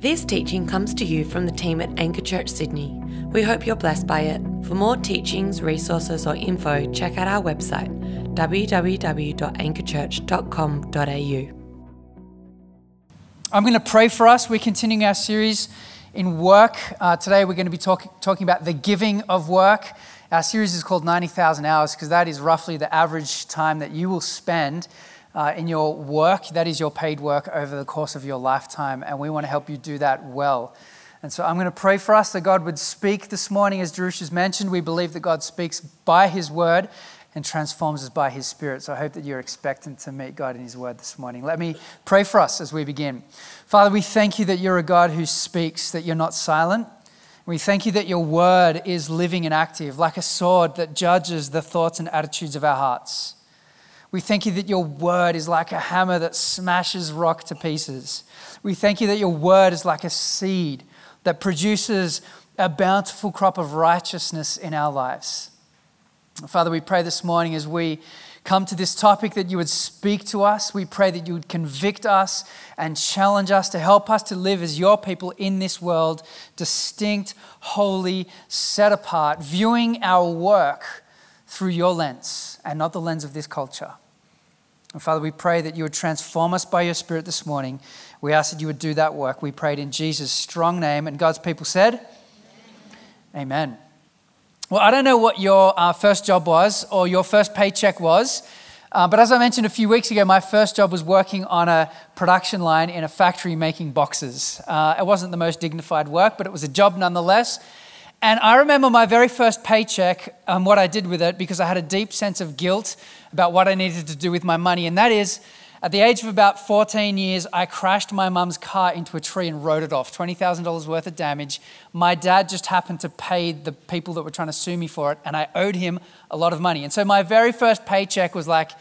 This teaching comes to you from the team at Anchor Church Sydney. We hope you're blessed by it. For more teachings, resources, or info, check out our website www.anchorchurch.com.au. I'm going to pray for us. We're continuing our series in work. Uh, today we're going to be talk- talking about the giving of work. Our series is called 90,000 Hours because that is roughly the average time that you will spend uh, in your work. That is your paid work over the course of your lifetime, and we want to help you do that well. And so I'm going to pray for us that God would speak this morning. As Drush has mentioned, we believe that God speaks by His word and transforms us by His Spirit. So I hope that you're expectant to meet God in His word this morning. Let me pray for us as we begin. Father, we thank you that you're a God who speaks, that you're not silent. We thank you that your word is living and active, like a sword that judges the thoughts and attitudes of our hearts. We thank you that your word is like a hammer that smashes rock to pieces. We thank you that your word is like a seed that produces a bountiful crop of righteousness in our lives. Father, we pray this morning as we come to this topic that you would speak to us. We pray that you would convict us and challenge us to help us to live as your people in this world, distinct, holy, set apart, viewing our work through your lens and not the lens of this culture. And Father, we pray that you would transform us by your Spirit this morning. We ask that you would do that work. We prayed in Jesus' strong name. And God's people said, Amen. Amen. Well, I don't know what your uh, first job was or your first paycheck was. Uh, but as I mentioned a few weeks ago, my first job was working on a production line in a factory making boxes. Uh, it wasn't the most dignified work, but it was a job nonetheless. And I remember my very first paycheck and um, what I did with it because I had a deep sense of guilt about what I needed to do with my money. And that is, at the age of about 14 years, I crashed my mum's car into a tree and wrote it off $20,000 worth of damage. My dad just happened to pay the people that were trying to sue me for it, and I owed him a lot of money. And so my very first paycheck was like,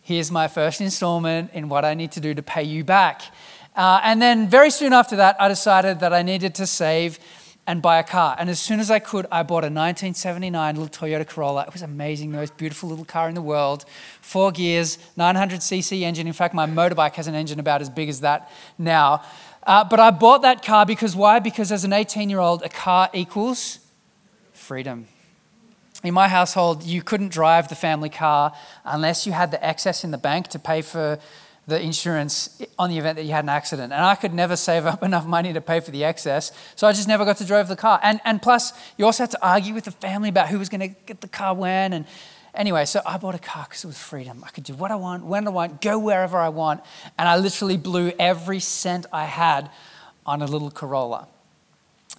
here's my first installment in what I need to do to pay you back. Uh, and then very soon after that, I decided that I needed to save and buy a car. And as soon as I could, I bought a 1979 little Toyota Corolla. It was amazing, the most beautiful little car in the world. Four gears, 900cc engine. In fact, my motorbike has an engine about as big as that now. Uh, but I bought that car because why? Because as an 18 year old, a car equals freedom. In my household, you couldn't drive the family car unless you had the excess in the bank to pay for the insurance on the event that you had an accident. And I could never save up enough money to pay for the excess, so I just never got to drive the car. And, and plus, you also had to argue with the family about who was going to get the car when. And anyway, so I bought a car because it was freedom. I could do what I want, when I want, go wherever I want. And I literally blew every cent I had on a little Corolla.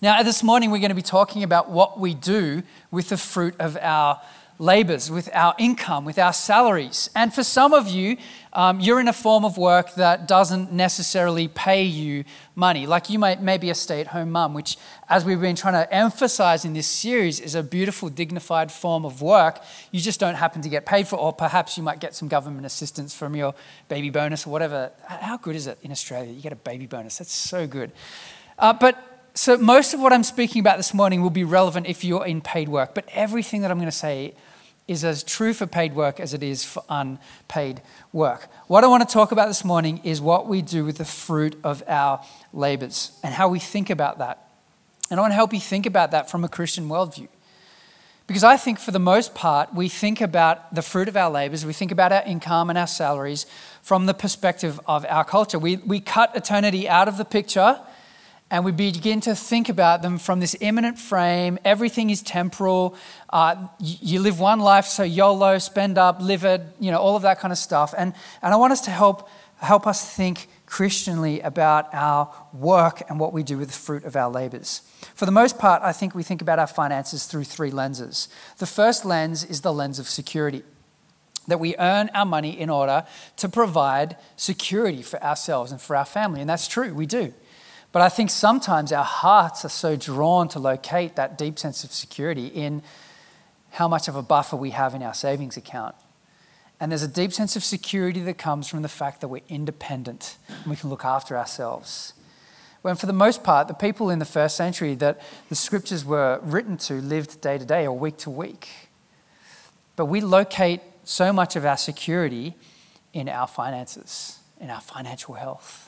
Now, this morning, we're going to be talking about what we do with the fruit of our labors, with our income, with our salaries. And for some of you, um, you're in a form of work that doesn't necessarily pay you money. Like you might maybe a stay-at-home mum, which, as we've been trying to emphasize in this series, is a beautiful, dignified form of work. You just don't happen to get paid for, or perhaps you might get some government assistance from your baby bonus or whatever. How good is it in Australia? You get a baby bonus. That's so good. Uh, but so most of what I'm speaking about this morning will be relevant if you're in paid work, but everything that I'm going to say is as true for paid work as it is for unpaid work. What I want to talk about this morning is what we do with the fruit of our labors and how we think about that. And I want to help you think about that from a Christian worldview. Because I think for the most part, we think about the fruit of our labors, we think about our income and our salaries from the perspective of our culture. We, we cut eternity out of the picture and we begin to think about them from this immanent frame. Everything is temporal. Uh, you live one life, so YOLO, spend up, live it, you know, all of that kind of stuff. And, and I want us to help, help us think Christianly about our work and what we do with the fruit of our labors. For the most part, I think we think about our finances through three lenses. The first lens is the lens of security that we earn our money in order to provide security for ourselves and for our family. And that's true, we do. But I think sometimes our hearts are so drawn to locate that deep sense of security in how much of a buffer we have in our savings account. And there's a deep sense of security that comes from the fact that we're independent and we can look after ourselves. When, for the most part, the people in the first century that the scriptures were written to lived day to day or week to week. But we locate so much of our security in our finances, in our financial health.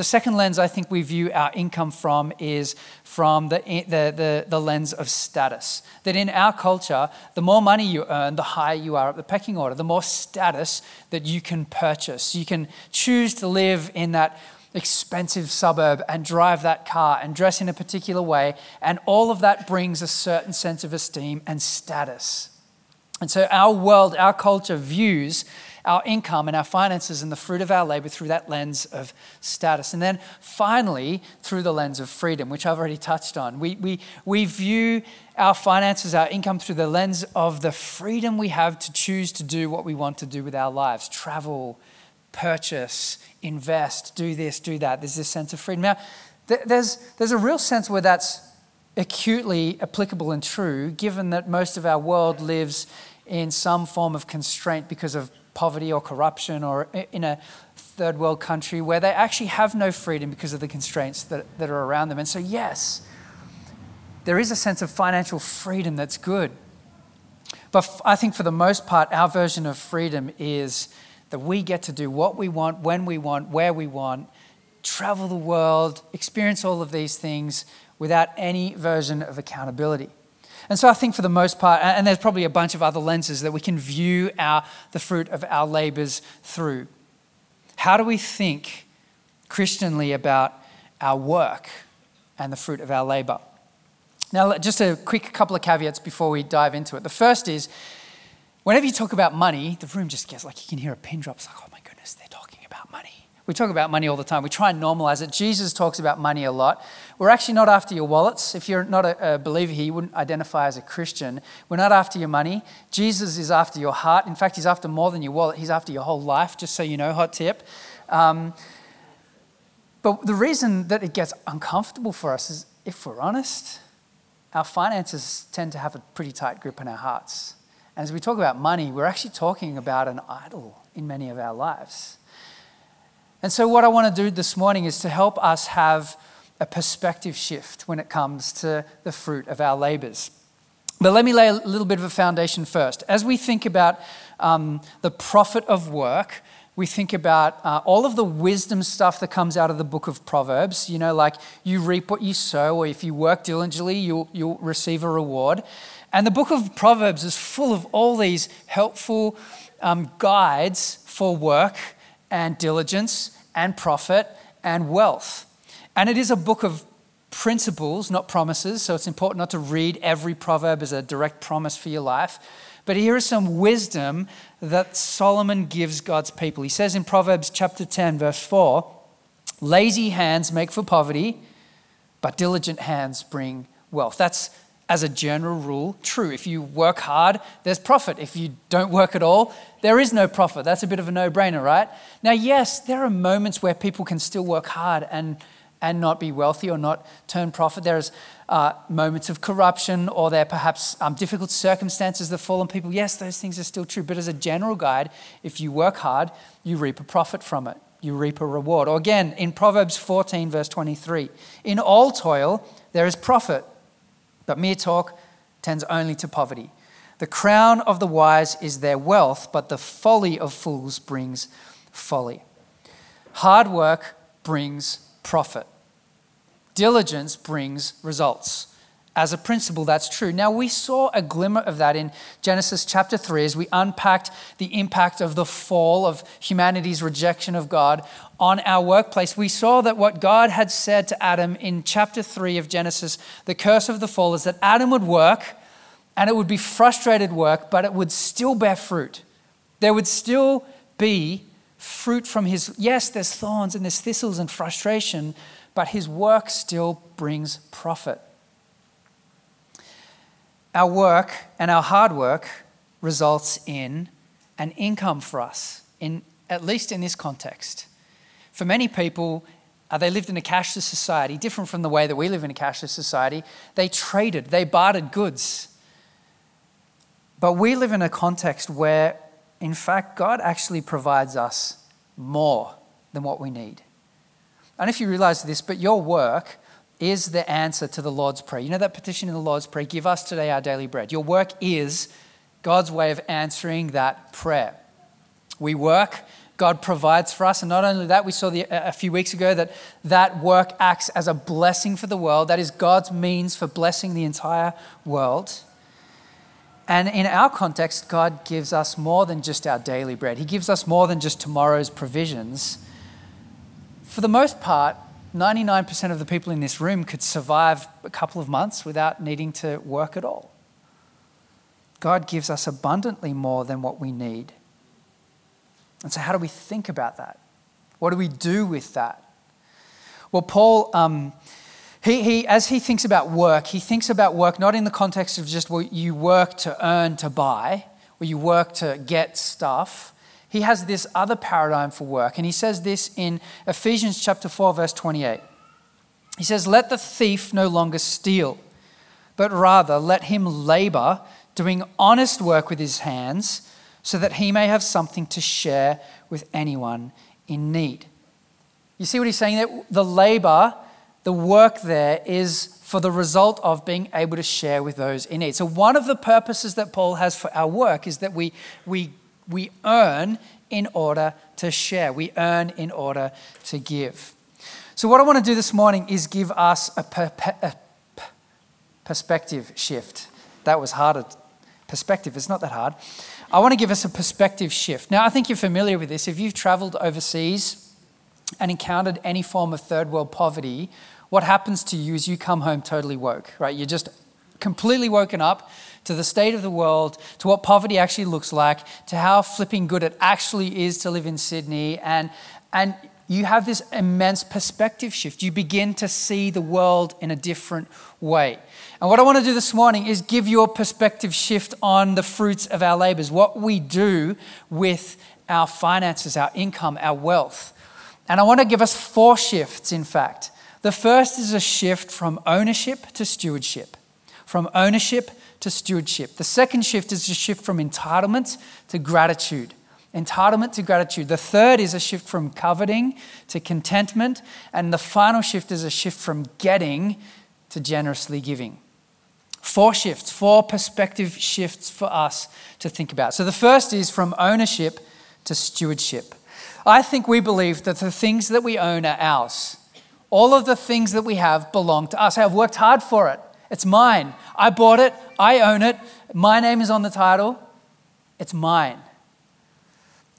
The second lens I think we view our income from is from the, the, the, the, lens of status. That in our culture, the more money you earn, the higher you are up the pecking order, the more status that you can purchase. You can choose to live in that expensive suburb and drive that car and dress in a particular way, and all of that brings a certain sense of esteem and status. And so our world, our culture views our income and our finances and the fruit of our labor through that lens of status. And then finally, through the lens of freedom, which I've already touched on. We, we, we view our finances, our income through the lens of the freedom we have to choose to do what we want to do with our lives travel, purchase, invest, do this, do that. There's this sense of freedom. Now, there's, there's a real sense where that's acutely applicable and true, given that most of our world lives in some form of constraint because of poverty or corruption or in a third world country where they actually have no freedom because of the constraints that, that are around them. And so, yes, there is a sense of financial freedom that's good. But I think for the most part, our version of freedom is that we get to do what we want, when we want, where we want, travel the world, experience all of these things without any version of accountability. And so I think for the most part, and there's probably a bunch of other lenses that we can view our, the fruit of our labors through. How do we think Christianly about our work and the fruit of our labor? Now, just a quick couple of caveats before we dive into it. The first is whenever you talk about money, the room just gets like you can hear a pin drop. It's like, oh my goodness, they're talking about money. We talk about money all the time. We try and normalize it. Jesus talks about money a lot. We're actually not after your wallets. If you're not a, believer here, you wouldn't identify as a Christian. We're not after your money. Jesus is after your heart. In fact, he's after more than your wallet, he's after your whole life, just so you know, hot tip. Um, but the reason that it gets uncomfortable for us is if we're honest, our finances tend to have a pretty tight grip on our hearts. And as we talk about money, we're actually talking about an idol in many of our lives. And so, what I want to do this morning is to help us have a perspective shift when it comes to the fruit of our labors. But let me lay a little bit of a foundation first. As we think about um, the profit of work, we think about uh, all of the wisdom stuff that comes out of the book of Proverbs. You know, like you reap what you sow, or if you work diligently, you'll, you'll receive a reward. And the book of Proverbs is full of all these helpful um, guides for work and diligence and profit and wealth. And it is a book of principles, not promises. So it's important not to read every proverb as a direct promise for your life. But here is some wisdom that Solomon gives God's people. He says in Proverbs chapter 10, verse 4 lazy hands make for poverty, but diligent hands bring wealth. That's as a general rule, true. If you work hard, there's profit. If you don't work at all, there is no profit. That's a bit of a no brainer, right? Now, yes, there are moments where people can still work hard and, and not be wealthy or not turn profit. There's uh, moments of corruption or there are perhaps um, difficult circumstances that fall on people. Yes, those things are still true. But as a general guide, if you work hard, you reap a profit from it, you reap a reward. Or again, in Proverbs 14, verse 23, in all toil, there is profit but mere talk tends only to poverty. The crown of the wise is their wealth, but the folly of fools brings folly. Hard work brings profit. Diligence brings results as a principle, that's true. Now, we saw a glimmer of that in Genesis chapter 3 as we unpacked the impact of the fall of humanity's rejection of God on our workplace. We saw that what God had said to Adam in chapter 3 of Genesis, the curse of the fall, is that Adam would work and it would be frustrated work, but it would still bear fruit. There would still be fruit from his, yes, there's thorns and there's thistles and frustration, but his work still brings profit our work and our hard work results in an income for us, in, at least in this context. For many people, uh, they lived in a cashless society, different from the way that we live in a cashless society. They traded, they bartered goods. But we live in a context where, in fact, God actually provides us more than what we need. And if you realize this, but your work is the answer to the Lord's Prayer. You know that petition in the Lord's Prayer? Give us today our daily bread. Your work is God's way of answering that prayer. We work, God provides for us. And not only that, we saw the, a few weeks ago that that work acts as a blessing for the world. That is God's means for blessing the entire world. And in our context, God gives us more than just our daily bread, He gives us more than just tomorrow's provisions. For the most part, 99% of the people in this room could survive a couple of months without needing to work at all. God gives us abundantly more than what we need. And so, how do we think about that? What do we do with that? Well, Paul. Um, he, he, as he thinks about work, he thinks about work not in the context of just well, you work to earn to buy, or you work to get stuff. He has this other paradigm for work, and he says this in Ephesians chapter 4, verse 28. He says, Let the thief no longer steal, but rather let him labor, doing honest work with his hands, so that he may have something to share with anyone in need. You see what he's saying there? The labor the work there is for the result of being able to share with those in need. So, one of the purposes that Paul has for our work is that we, we, we earn in order to share, we earn in order to give. So, what I want to do this morning is give us a, per, a perspective shift. That was harder. Perspective, it's not that hard. I want to give us a perspective shift. Now, I think you're familiar with this. If you've traveled overseas, and encountered any form of third world poverty, what happens to you is you come home totally woke, right? You're just completely woken up to the state of the world, to what poverty actually looks like, to how flipping good it actually is to live in Sydney. And, and you have this immense perspective shift. You begin to see the world in a different way. And what I want to do this morning is give you a perspective shift on the fruits of our labors, what we do with our finances, our income, our wealth. And I want to give us four shifts, in fact. The first is a shift from ownership to stewardship. From ownership to stewardship. The second shift is a shift from entitlement to gratitude. Entitlement to gratitude. The third is a shift from coveting to contentment. And the final shift is a shift from getting to generously giving. Four shifts, four perspective shifts for us to think about. So the first is from ownership to stewardship. I think we believe that the things that we own are ours. All of the things that we have belong to us. I've worked hard for it. It's mine. I bought it. I own it. My name is on the title. It's mine.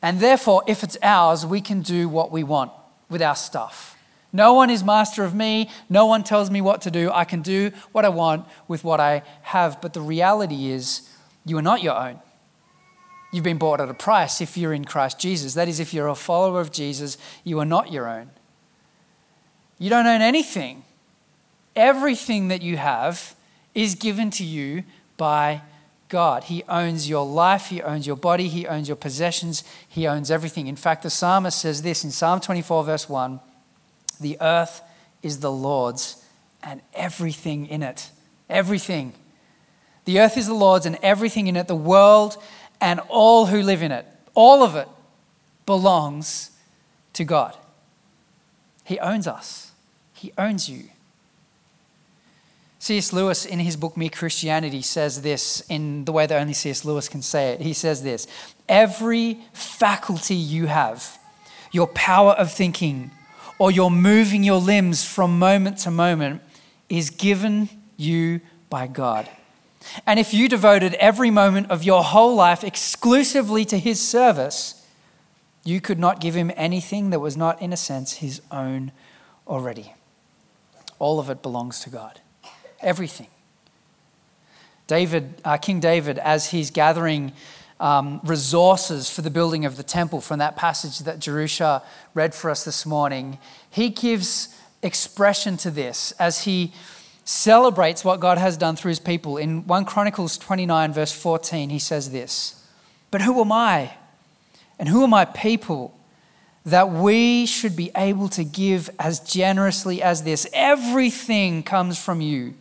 And therefore, if it's ours, we can do what we want with our stuff. No one is master of me. No one tells me what to do. I can do what I want with what I have. But the reality is, you are not your own. You've been bought at a price if you're in Christ Jesus. That is, if you're a follower of Jesus, you are not your own. You don't own anything. Everything that you have is given to you by God. He owns your life, He owns your body, He owns your possessions, He owns everything. In fact, the psalmist says this in Psalm 24, verse 1 The earth is the Lord's and everything in it. Everything. The earth is the Lord's and everything in it, the world and all who live in it. All of it belongs to God. He owns us, He owns you. C.S. Lewis, in his book Mere Christianity, says this in the way that only C.S. Lewis can say it. He says this Every faculty you have, your power of thinking, or your moving your limbs from moment to moment, is given you by God. And if you devoted every moment of your whole life exclusively to his service, you could not give him anything that was not, in a sense, his own already. All of it belongs to God. Everything. David, uh, King David, as he's gathering um, resources for the building of the temple from that passage that Jerusha read for us this morning, he gives expression to this as he celebrates what God has done through his people. In 1 Chronicles 29, verse 14, he says this But who am I? And who are my people that we should be able to give as generously as this? Everything comes from you,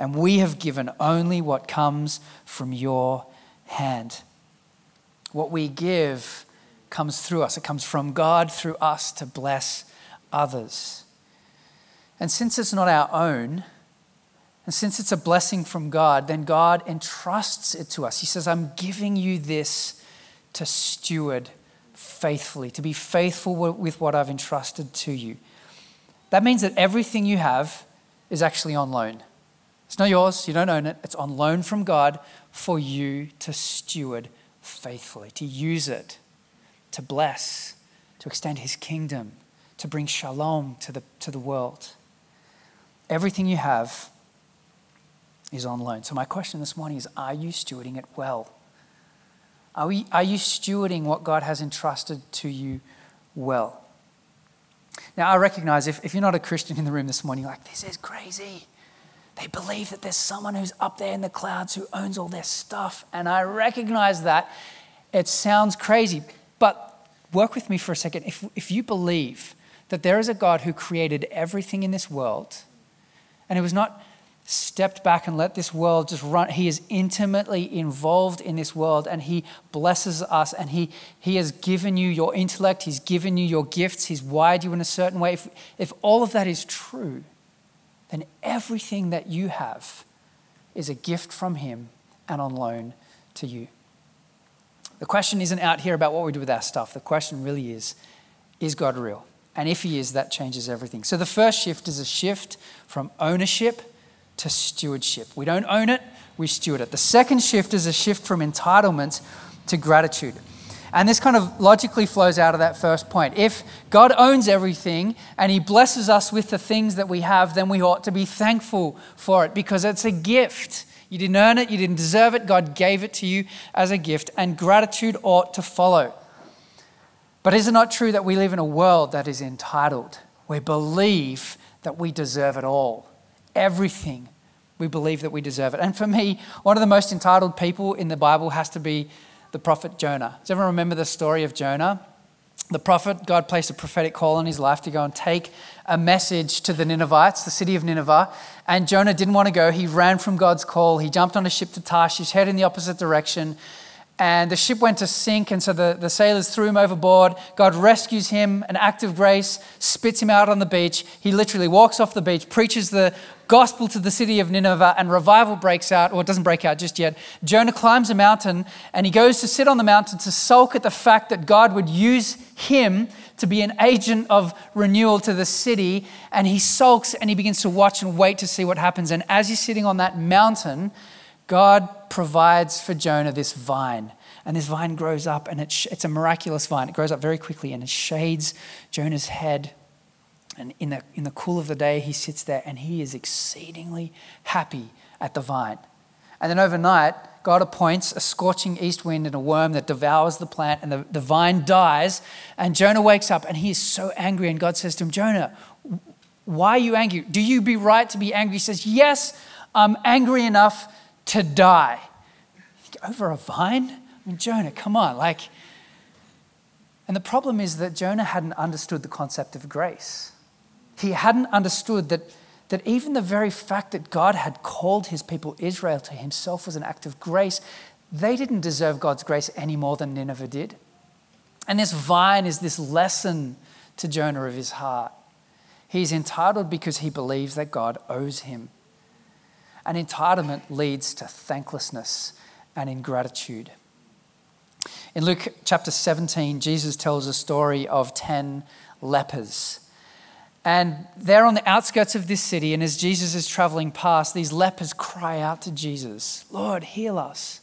and we have given only what comes from your hand. What we give comes through us, it comes from God through us to bless others. And since it's not our own, and since it's a blessing from God, then God entrusts it to us. He says, I'm giving you this to steward faithfully, to be faithful with what I've entrusted to you. That means that everything you have is actually on loan. It's not yours, you don't own it. It's on loan from God for you to steward faithfully, to use it, to bless, to extend His kingdom, to bring shalom to the, to the world. Everything you have is on loan. So, my question this morning is Are you stewarding it well? Are, we, are you stewarding what God has entrusted to you well? Now, I recognize if, if you're not a Christian in the room this morning, like, this is crazy. They believe that there's someone who's up there in the clouds who owns all their stuff. And I recognize that. It sounds crazy, but work with me for a second. If, if you believe that there is a God who created everything in this world, and it was not stepped back and let this world just run. He is intimately involved in this world and He blesses us and He, he has given you your intellect, He's given you your gifts, He's wired you in a certain way. If, if all of that is true, then everything that you have is a gift from Him and on loan to you. The question isn't out here about what we do with our stuff. The question really is is God real? And if He is, that changes everything. So the first shift is a shift from ownership to stewardship. We don't own it, we steward it. The second shift is a shift from entitlement to gratitude. And this kind of logically flows out of that first point. If God owns everything and He blesses us with the things that we have, then we ought to be thankful for it because it's a gift. You didn't earn it, you didn't deserve it. God gave it to you as a gift, and gratitude ought to follow. But is it not true that we live in a world that is entitled? We believe that we deserve it all everything. We believe that we deserve it. And for me, one of the most entitled people in the Bible has to be the prophet Jonah. Does everyone remember the story of Jonah? The prophet, God placed a prophetic call on his life to go and take a message to the Ninevites, the city of Nineveh. And Jonah didn't want to go. He ran from God's call. He jumped on a ship to Tarshish, headed in the opposite direction and the ship went to sink, and so the, the sailors threw him overboard. God rescues him, an act of grace, spits him out on the beach. He literally walks off the beach, preaches the gospel to the city of Nineveh, and revival breaks out, or it doesn't break out just yet. Jonah climbs a mountain, and he goes to sit on the mountain to sulk at the fact that God would use him to be an agent of renewal to the city. And he sulks and he begins to watch and wait to see what happens. And as he's sitting on that mountain, God provides for Jonah this vine. And this vine grows up, and it's a miraculous vine. It grows up very quickly, and it shades Jonah's head. And in the, in the cool of the day, he sits there and he is exceedingly happy at the vine. And then overnight, God appoints a scorching east wind and a worm that devours the plant, and the, the vine dies. And Jonah wakes up and he is so angry. And God says to him, Jonah, why are you angry? Do you be right to be angry? He says, Yes, I'm angry enough to die. Over a vine? I mean, Jonah, come on. Like, and the problem is that Jonah hadn't understood the concept of grace. He hadn't understood that, that even the very fact that God had called his people Israel to himself was an act of grace. They didn't deserve God's grace any more than Nineveh did. And this vine is this lesson to Jonah of his heart. He's entitled because he believes that God owes him. And entitlement leads to thanklessness and ingratitude. In Luke chapter 17, Jesus tells a story of 10 lepers. And they're on the outskirts of this city, and as Jesus is traveling past, these lepers cry out to Jesus, Lord, heal us.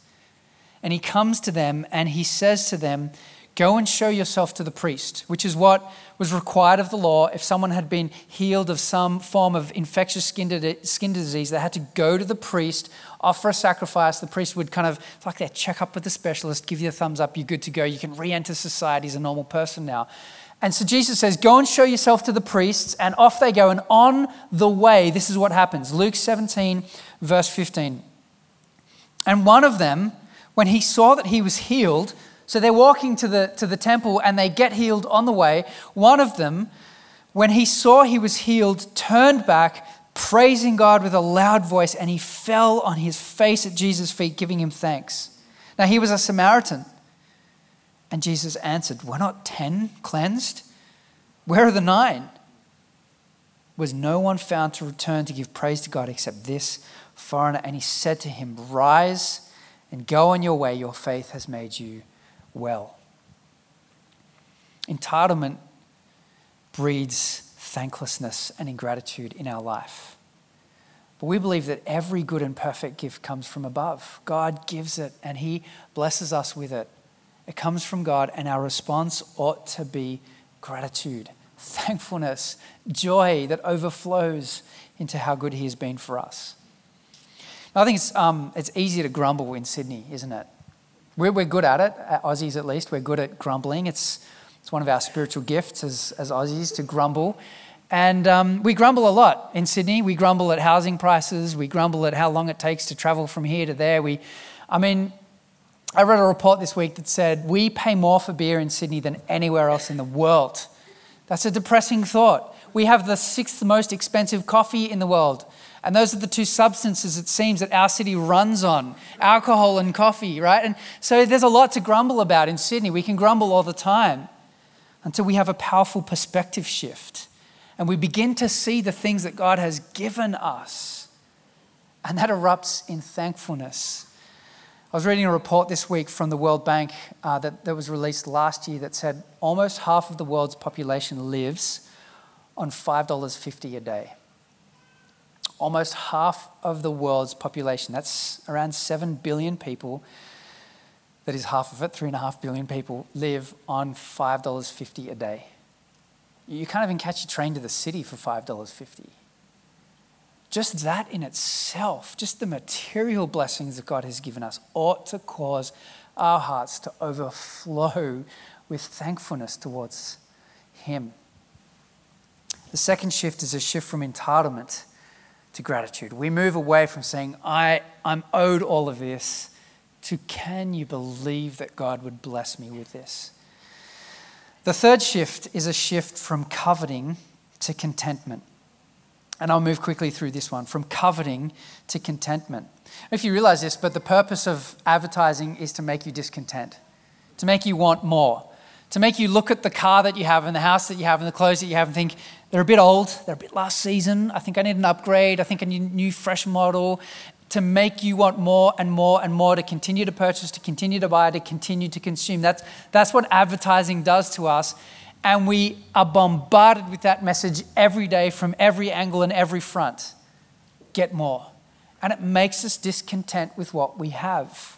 And he comes to them and he says to them, Go and show yourself to the priest, which is what was required of the law. If someone had been healed of some form of infectious skin, disease, they had to go to the priest, offer a sacrifice. The priest would kind of, it's like they check up with the specialist, give you a thumbs up, you're good to go. You can re enter society as a normal person now. And so Jesus says, Go and show yourself to the priests, and off they go. And on the way, this is what happens Luke 17, verse 15. And one of them, when he saw that he was healed, so they're walking to the, to the temple and they get healed on the way. One of them, when he saw he was healed, turned back, praising God with a loud voice, and he fell on his face at Jesus' feet, giving him thanks. Now he was a Samaritan. And Jesus answered, Were not ten cleansed? Where are the nine? Was no one found to return to give praise to God except this foreigner? And he said to him, Rise and go on your way, your faith has made you well. Entitlement breeds thanklessness and ingratitude in our life. But we believe that every good and perfect gift comes from above. God gives it and He blesses us with it. It comes from God, and our response ought to be gratitude, thankfulness, joy that overflows into how good He has been for us. I think it's, um, it's easy to grumble in Sydney, isn't it? We're, we're good at it, at Aussies at least. We're good at grumbling. It's, it's one of our spiritual gifts as, as Aussies to grumble. And um, we grumble a lot in Sydney. We grumble at housing prices. We grumble at how long it takes to travel from here to there. We, I mean, I read a report this week that said we pay more for beer in Sydney than anywhere else in the world. That's a depressing thought. We have the sixth most expensive coffee in the world. And those are the two substances it seems that our city runs on alcohol and coffee, right? And so there's a lot to grumble about in Sydney. We can grumble all the time until we have a powerful perspective shift and we begin to see the things that God has given us. And that erupts in thankfulness. I was reading a report this week from the World Bank uh, that, that was released last year that said almost half of the world's population lives on $5.50 a day. Almost half of the world's population, that's around 7 billion people, that is half of it, 3.5 billion people, live on $5.50 a day. You can't even catch a train to the city for $5.50. Just that in itself, just the material blessings that God has given us, ought to cause our hearts to overflow with thankfulness towards Him. The second shift is a shift from entitlement to gratitude. We move away from saying, I, I'm owed all of this, to can you believe that God would bless me with this? The third shift is a shift from coveting to contentment. And I'll move quickly through this one from coveting to contentment. If you realize this, but the purpose of advertising is to make you discontent, to make you want more, to make you look at the car that you have and the house that you have and the clothes that you have and think, they're a bit old, they're a bit last season, I think I need an upgrade, I think I need a new fresh model to make you want more and more and more to continue to purchase, to continue to buy, to continue to consume. That's, that's what advertising does to us. And we are bombarded with that message every day from every angle and every front. Get more. And it makes us discontent with what we have.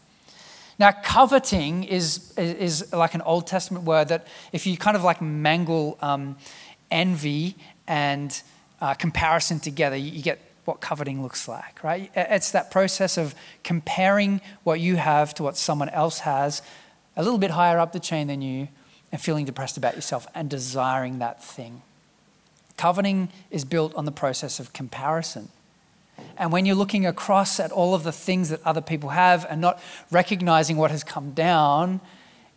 Now, coveting is, is like an Old Testament word that if you kind of like mangle um, envy and uh, comparison together, you, get what coveting looks like, right? It's that process of comparing what you have to what someone else has a little bit higher up the chain than you and feeling depressed about yourself and desiring that thing. Coveting is built on the process of comparison. And when you're looking across at all of the things that other people have and not recognizing what has come down,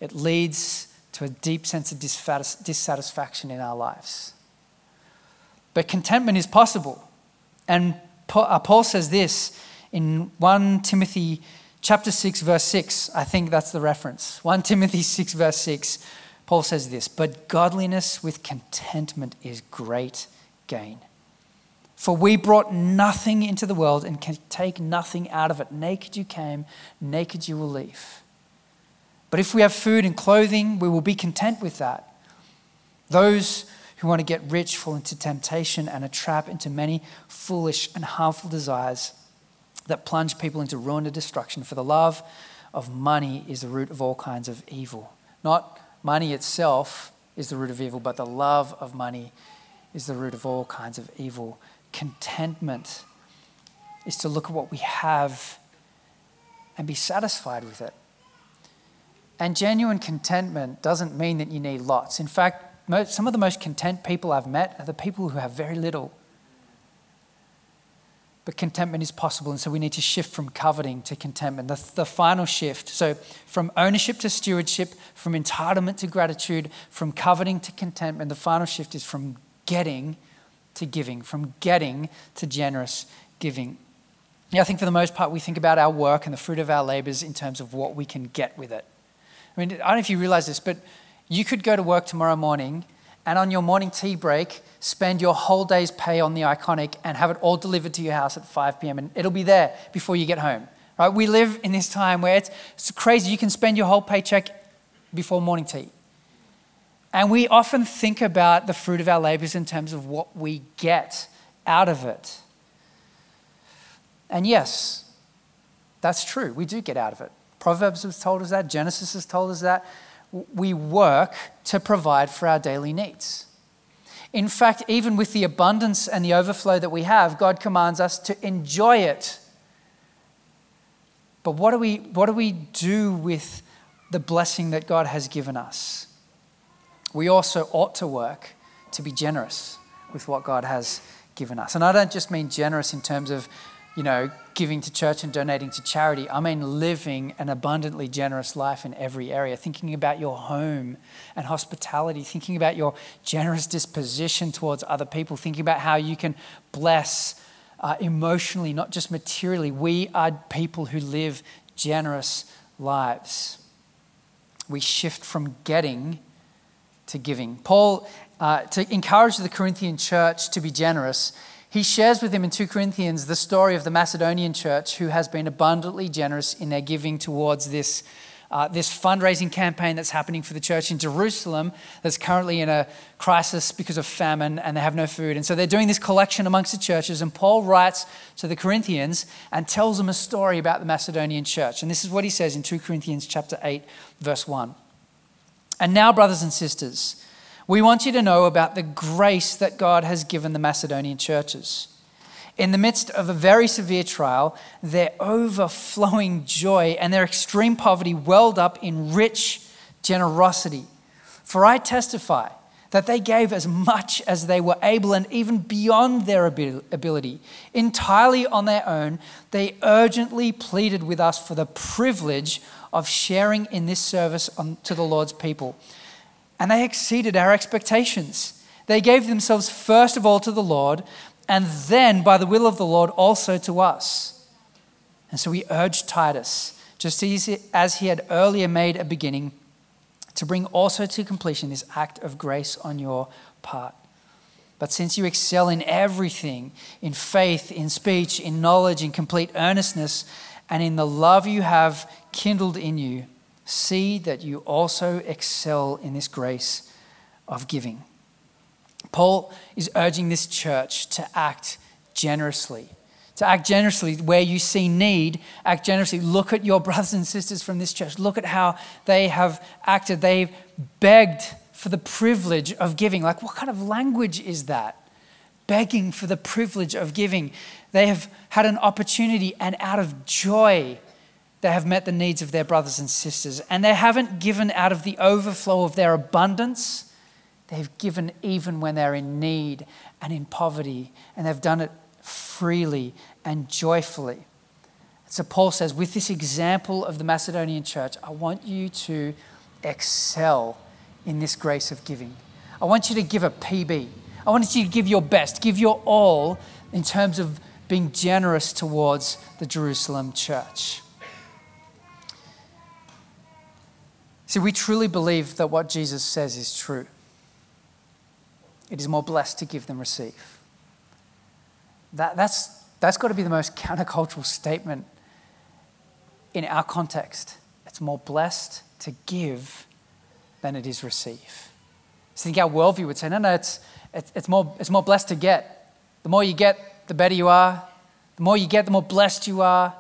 it leads to a deep sense of dissatisfaction in our lives. But contentment is possible. And uh, Paul says this in 1 Timothy chapter 6 verse 6. I think that's the reference. 1 Timothy 6 verse 6. Paul says this, but godliness with contentment is great gain. For we brought nothing into the world and can take nothing out of it. Naked you came, naked you will leave. But if we have food and clothing, we will be content with that. Those who want to get rich fall into temptation and a trap into many foolish and harmful desires that plunge people into ruin and destruction. For the love of money is the root of all kinds of evil. Not money itself is the root of evil, but the love of money is the root of all kinds of evil. Contentment is to look at what we have and be satisfied with it. And genuine contentment doesn't mean that you need lots. In fact, some of the most content people I've met are the people who have very little. But contentment is possible, and so we need to shift from coveting to contentment. The, the final shift so, from ownership to stewardship, from entitlement to gratitude, from coveting to contentment, the final shift is from getting to giving, from getting to generous giving. Yeah, I think for the most part, we think about our work and the fruit of our labors in terms of what we can get with it. I mean, I don't know if you realize this, but you could go to work tomorrow morning and on your morning tea break, spend your whole day's pay on the Iconic and have it all delivered to your house at 5 p.m. and it'll be there before you get home. Right? We live in this time where it's, it's crazy. You can spend your whole paycheck before morning tea. And we often think about the fruit of our labors in terms of what we get out of it. And yes, that's true. We do get out of it. Proverbs has told us that, Genesis has told us that. We work to provide for our daily needs. In fact, even with the abundance and the overflow that we have, God commands us to enjoy it. But what do we, what do, we do with the blessing that God has given us? We also ought to work to be generous with what God has given us. And I don't just mean generous in terms of you know, giving to church and donating to charity. I mean living an abundantly generous life in every area, thinking about your home and hospitality, thinking about your generous disposition towards other people, thinking about how you can bless uh, emotionally, not just materially. We are people who live generous lives. We shift from getting to giving. Paul, uh, to encourage the Corinthian church to be generous, he shares with him in 2 Corinthians the story of the Macedonian church who has been abundantly generous in their giving towards this, uh, this fundraising campaign that's happening for the church in Jerusalem that's currently in a crisis because of famine and they have no food. And so they're doing this collection amongst the churches. And Paul writes to the Corinthians and tells them a story about the Macedonian church. And this is what he says in 2 Corinthians chapter 8, verse 1. And now, brothers and sisters, we want you to know about the grace that God has given the Macedonian churches. In the midst of a very severe trial, their overflowing joy and their extreme poverty welled up in rich generosity. For I testify that they gave as much as they were able and even beyond their ability. Entirely on their own, they urgently pleaded with us for the privilege of sharing in this service to the Lord's people and they exceeded our expectations. They gave themselves first of all to the Lord, and then, by the will of the Lord, also to us. And so we urged Titus, just as he had earlier made a beginning, to bring also to completion this act of grace on your part. But since you excel in everything, in faith, in speech, in knowledge, in complete earnestness, and in the love you have kindled in you, see that you also excel in this grace of giving. Paul is urging this church to act generously. To act generously where you see need, act generously. Look at your brothers and sisters from this church. Look at how they have acted. They've begged for the privilege of giving. Like, what kind of language is that? Begging for the privilege of giving. They have had an opportunity and out of joy they have met the needs of their brothers and sisters, and they haven't given out of the overflow of their abundance. They've given even when they're in need and in poverty, and they've done it freely and joyfully. So, Paul says, with this example of the Macedonian church, I want you to excel in this grace of giving. I want you to give a PB. I want you to give your best, give your all in terms of being generous towards the Jerusalem church. See, we truly believe that what Jesus says is true. It is more blessed to give than receive. That, that's, that's got to be the most countercultural statement in our context. It's more blessed to give than it is receive. So I think our worldview would say, no, no, it's, it's, it's, more, it's more blessed to get. The more you get, the better you are. The more you get, the more blessed you are.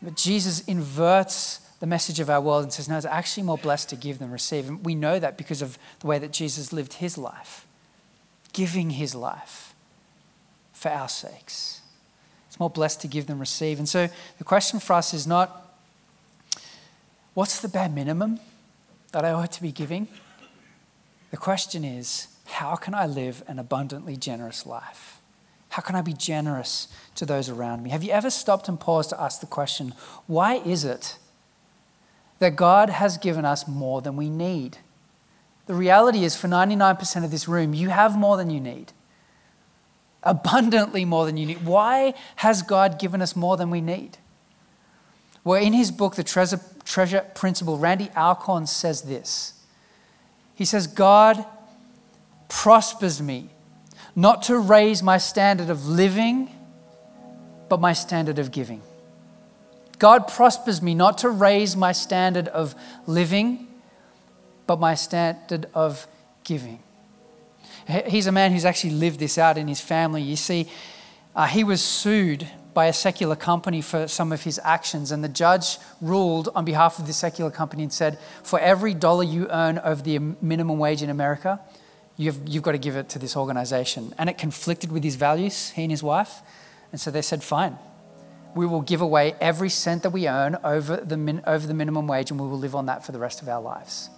But Jesus inverts the message of our world and says, no, it's actually more blessed to give than receive. And we know that because of the way that Jesus lived his life, giving his life for our sakes. It's more blessed to give than receive. And so the question for us is not, what's the bare minimum that I ought to be giving? The question is, how can I live an abundantly generous life? How can I be generous to those around me? Have you ever stopped and paused to ask the question, why is it that God has given us more than we need. The reality is, for 99% of this room, you have more than you need. Abundantly more than you need. Why has God given us more than we need? Well, in his book, The Treasure, Treasure Principle, Randy Alcorn says this. He says, God prospers me not to raise my standard of living, but my standard of giving. God prospers me not to raise my standard of living, but my standard of giving. He's a man who's actually lived this out in his family. You see, uh, he was sued by a secular company for some of his actions, and the judge ruled on behalf of the secular company and said, For every dollar you earn over the minimum wage in America, you've, you've got to give it to this organization. And it conflicted with his values, he and his wife. And so they said, Fine, we will give away every cent that we earn over the, min, over the minimum wage, and we will live on that for the rest of our lives.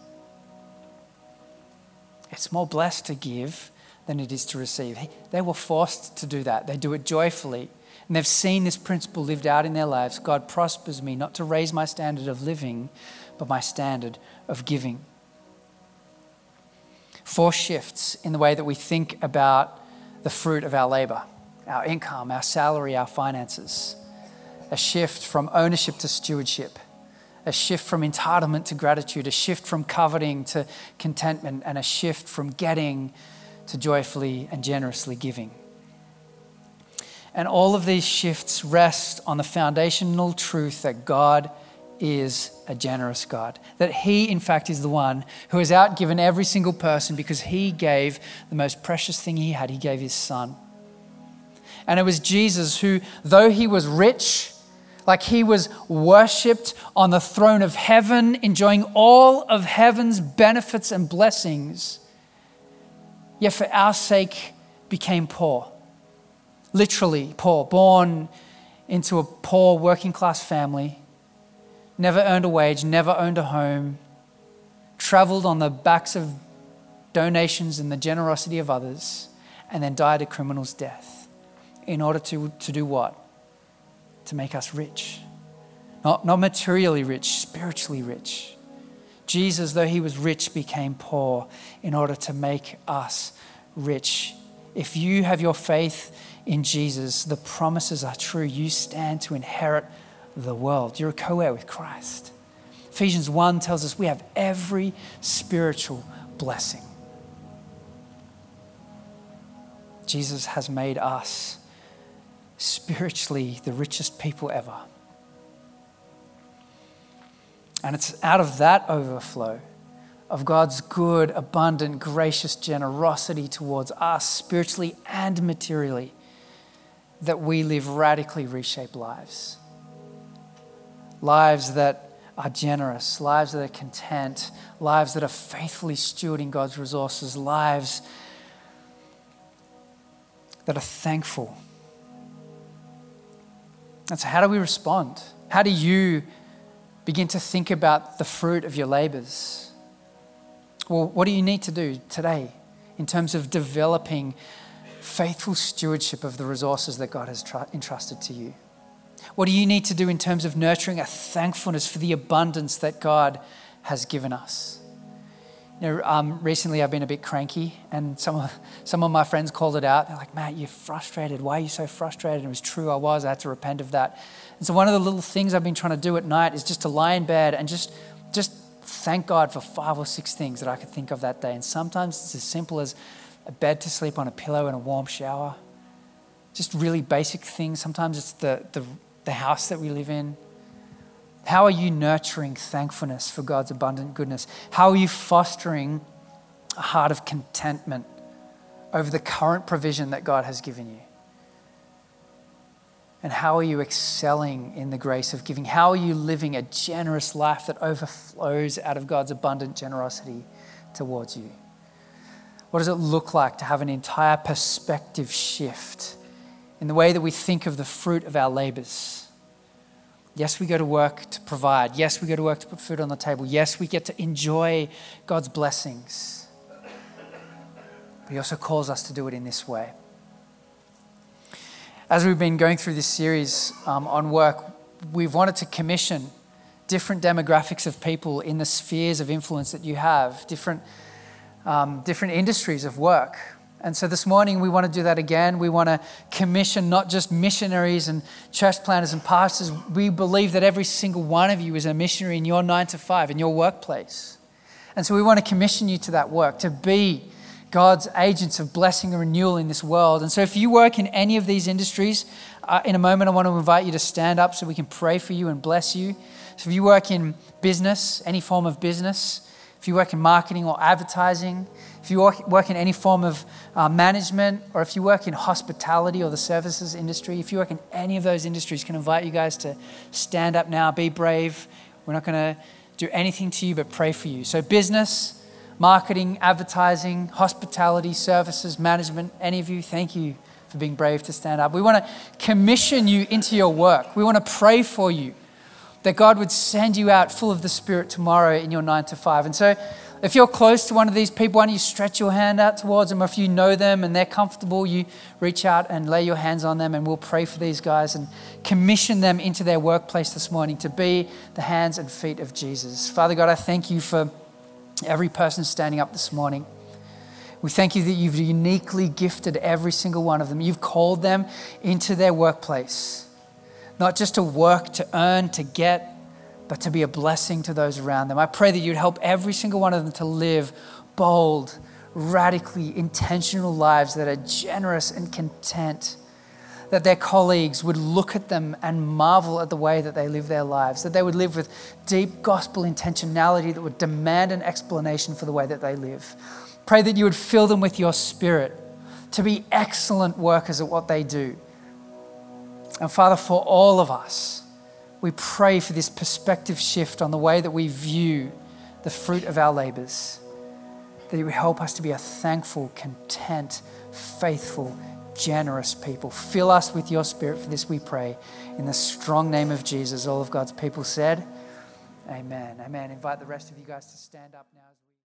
It's more blessed to give than it is to receive. They were forced to do that. They do it joyfully. And they've seen this principle lived out in their lives. God prospers me not to raise my standard of living, but my standard of giving. Four shifts in the way that we think about the fruit of our labor, our income, our salary, our finances. A shift from ownership to stewardship a shift from entitlement to gratitude, a shift from coveting to contentment, and a shift from getting to joyfully and generously giving. And all of these shifts rest on the foundational truth that God is a generous God. That He, in fact, is the one who has outgiven every single person because He gave the most precious thing He had. He gave His Son. And it was Jesus who, though He was rich, like he was worshipped on the throne of heaven, enjoying all of heaven's benefits and blessings, yet for our sake became poor. Literally poor, born into a poor working class family, never earned a wage, never owned a home, traveled on the backs of donations and the generosity of others, and then died a criminal's death. In order to, to do what? To make us rich. Not, not materially rich, spiritually rich. Jesus, though he was rich, became poor in order to make us rich. If you have your faith in Jesus, the promises are true. You stand to inherit the world. You're a co heir with Christ. Ephesians 1 tells us we have every spiritual blessing. Jesus has made us spiritually the richest people ever. And it's out of that overflow of God's good, abundant, gracious generosity towards us, spiritually and materially, that we live radically reshaped lives. Lives that are generous, lives that are content, lives that are faithfully stewarding God's resources, lives that are thankful and so, how do we respond? How do you begin to think about the fruit of your labors? Well, what do you need to do today in terms of developing faithful stewardship of the resources that God has tr- entrusted to you? What do you need to do in terms of nurturing a thankfulness for the abundance that God has given us? You know, um, recently I've been a bit cranky, and some of, some of my friends called it out. They're like, Matt, you're frustrated. Why are you so frustrated? And it was true, I was. I had to repent of that. And so, one of the little things I've been trying to do at night is just to lie in bed and just, just thank God for five or six things that I could think of that day. And sometimes it's as simple as a bed to sleep on, a pillow, and a warm shower. Just really basic things. Sometimes it's the, the, the house that we live in. How are you nurturing thankfulness for God's abundant goodness? How are you fostering a heart of contentment over the current provision that God has given you? And how are you excelling in the grace of giving? How are you living a generous life that overflows out of God's abundant generosity towards you? What does it look like to have an entire perspective shift in the way that we think of the fruit of our labors? Yes, we go to work to provide. Yes, we go to work to put food on the table. Yes, we get to enjoy God's blessings. But He also calls us to do it in this way. As we've been going through this series um, on work, we've wanted to commission different demographics of people in the spheres of influence that you have, different, um, different industries of work. And so this morning we want to do that again. We want to commission not just missionaries and church planters and pastors. We believe that every single one of you is a missionary in your nine to five, in your workplace. And so we want to commission you to that work, to be God's agents of blessing and renewal in this world. And so if you work in any of these industries, uh, in a moment I want to invite you to stand up so we can pray for you and bless you. So if you work in business, any form of business, if you work in marketing or advertising, if you work, in any form of uh, management, or if you work in hospitality or the services industry, if you work in any of those industries, can invite you guys to stand up now, be brave. We're not going to do anything to you but pray for you. So, business, marketing, advertising, hospitality, services, management, any of you, thank you for being brave to stand up. We want to commission you into your work. We want to pray for you that God would send you out full of the Spirit tomorrow in your nine to five. And so, if you're close to one of these people, why don't you stretch your hand out towards them? If you know them and they're comfortable, you reach out and lay your hands on them, and we'll pray for these guys and commission them into their workplace this morning to be the hands and feet of Jesus. Father God, I thank you for every person standing up this morning. We thank you that you've uniquely gifted every single one of them. You've called them into their workplace, not just to work, to earn, to get, but to be a blessing to those around them. I pray that you'd help every single one of them to live bold, radically intentional lives that are generous and content. That their colleagues would look at them and marvel at the way that they live their lives. That they would live with deep gospel intentionality that would demand an explanation for the way that they live. Pray that you would fill them with your spirit to be excellent workers at what they do. And Father, for all of us, we pray for this perspective shift on the way that we view the fruit of our labors. That you would help us to be a thankful, content, faithful, generous people. Fill us with your spirit for this, we pray. In the strong name of Jesus, all of God's people said, Amen. Amen. Invite the rest of you guys to stand up now.